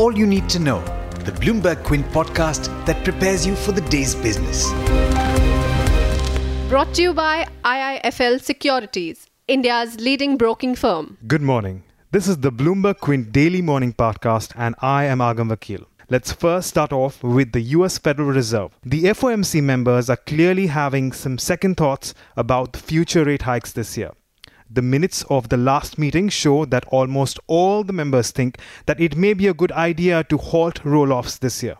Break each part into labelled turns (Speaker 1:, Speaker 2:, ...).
Speaker 1: All You Need to Know, the Bloomberg Quint podcast that prepares you for the day's business.
Speaker 2: Brought to you by IIFL Securities, India's leading broking firm.
Speaker 3: Good morning. This is the Bloomberg Quint Daily Morning Podcast, and I am Agam Vakil. Let's first start off with the US Federal Reserve. The FOMC members are clearly having some second thoughts about future rate hikes this year. The minutes of the last meeting show that almost all the members think that it may be a good idea to halt roll offs this year.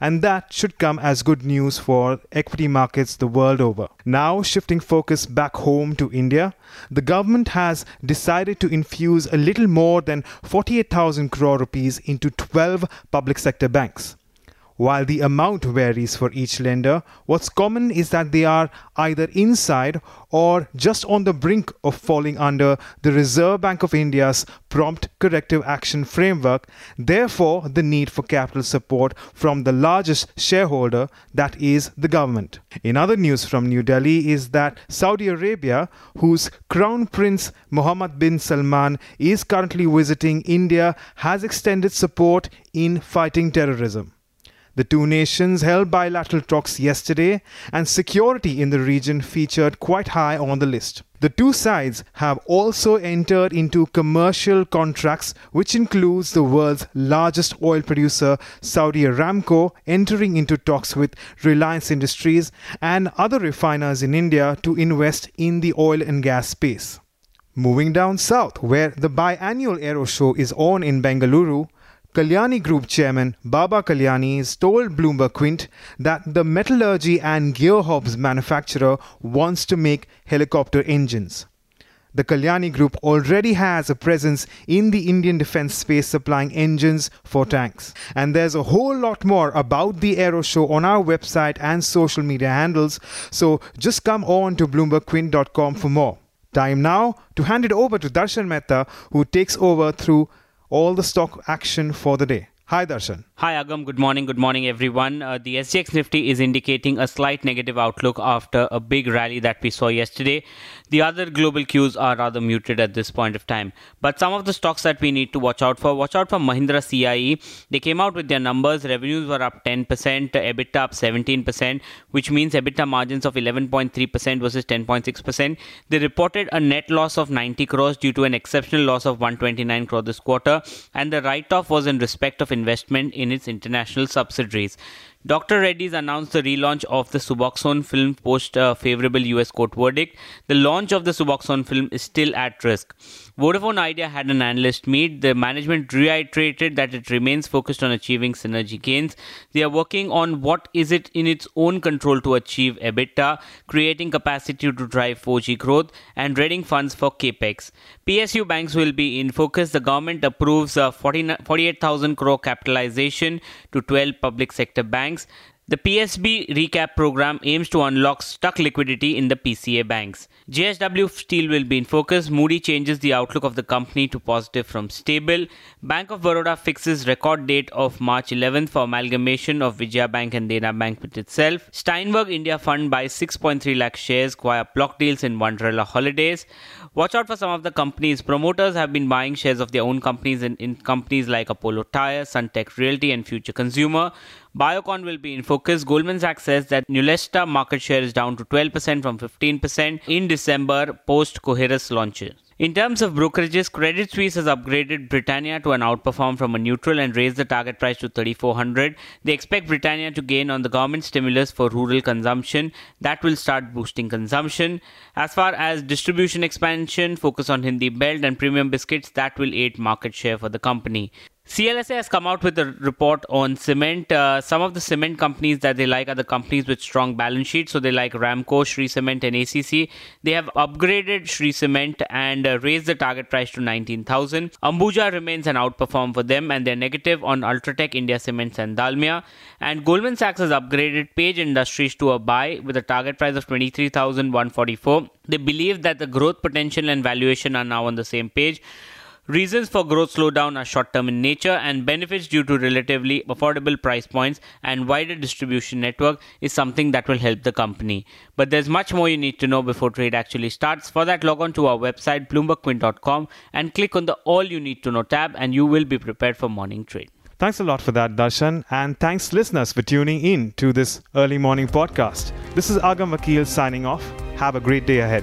Speaker 3: And that should come as good news for equity markets the world over. Now, shifting focus back home to India, the government has decided to infuse a little more than 48,000 crore rupees into 12 public sector banks. While the amount varies for each lender, what's common is that they are either inside or just on the brink of falling under the Reserve Bank of India's prompt corrective action framework, therefore, the need for capital support from the largest shareholder, that is, the government. In other news from New Delhi is that Saudi Arabia, whose Crown Prince Mohammed bin Salman is currently visiting India, has extended support in fighting terrorism. The two nations held bilateral talks yesterday, and security in the region featured quite high on the list. The two sides have also entered into commercial contracts, which includes the world's largest oil producer, Saudi Aramco, entering into talks with Reliance Industries and other refiners in India to invest in the oil and gas space. Moving down south, where the biannual Aero Show is on in Bengaluru, Kalyani Group chairman Baba Kalyani told Bloomberg Quint that the metallurgy and gearhubs manufacturer wants to make helicopter engines. The Kalyani Group already has a presence in the Indian defense space supplying engines for tanks. And there's a whole lot more about the Aero Show on our website and social media handles, so just come on to bloombergquint.com for more. Time now to hand it over to Darshan Mehta, who takes over through all the stock action for the day. Hi, Darshan.
Speaker 4: Hi, Agam. Good morning. Good morning, everyone. Uh, the SGX Nifty is indicating a slight negative outlook after a big rally that we saw yesterday. The other global cues are rather muted at this point of time. But some of the stocks that we need to watch out for, watch out for Mahindra CIE. They came out with their numbers. Revenues were up 10%, EBITDA up 17%, which means EBITDA margins of 11.3% versus 10.6%. They reported a net loss of 90 crores due to an exceptional loss of 129 crore this quarter, and the write-off was in respect of investment in its international subsidiaries. Dr. Reddy's announced the relaunch of the Suboxone film post a favorable US court verdict. The launch of the Suboxone film is still at risk. Vodafone Idea had an analyst meet. The management reiterated that it remains focused on achieving synergy gains. They are working on what is it in its own control to achieve EBITDA, creating capacity to drive 4G growth, and readying funds for capex. PSU banks will be in focus. The government approves a 48,000 crore capitalization to 12 public sector banks. The PSB recap program aims to unlock stuck liquidity in the PCA banks. JSW Steel will be in focus. Moody changes the outlook of the company to positive from stable. Bank of Baroda fixes record date of March 11th for amalgamation of Vijaya Bank and Dena Bank with itself. Steinberg India Fund buys 6.3 lakh shares via block deals in Wonderla Holidays. Watch out for some of the companies. Promoters have been buying shares of their own companies in, in companies like Apollo Tyres, Sunteck Realty, and Future Consumer. Biocon will be in focus. Goldman Sachs says that Neulasta market share is down to 12% from 15% in December post Coherus launches. In terms of brokerages, Credit Suisse has upgraded Britannia to an outperform from a neutral and raised the target price to 3400. They expect Britannia to gain on the government stimulus for rural consumption. That will start boosting consumption. As far as distribution expansion, focus on Hindi belt and premium biscuits that will aid market share for the company. CLSA has come out with a report on cement. Uh, some of the cement companies that they like are the companies with strong balance sheets. So they like Ramco, Shree Cement, and ACC. They have upgraded Shree Cement and uh, raised the target price to 19,000. Ambuja remains an outperform for them, and they're negative on Ultratech, India Cements, and Dalmia. And Goldman Sachs has upgraded Page Industries to a buy with a target price of 23,144. They believe that the growth potential and valuation are now on the same page. Reasons for growth slowdown are short term in nature, and benefits due to relatively affordable price points and wider distribution network is something that will help the company. But there's much more you need to know before trade actually starts. For that, log on to our website, bloombergquint.com, and click on the All You Need to Know tab, and you will be prepared for morning trade.
Speaker 3: Thanks a lot for that, Darshan, and thanks listeners for tuning in to this early morning podcast. This is Agam Vakil signing off. Have a great day ahead.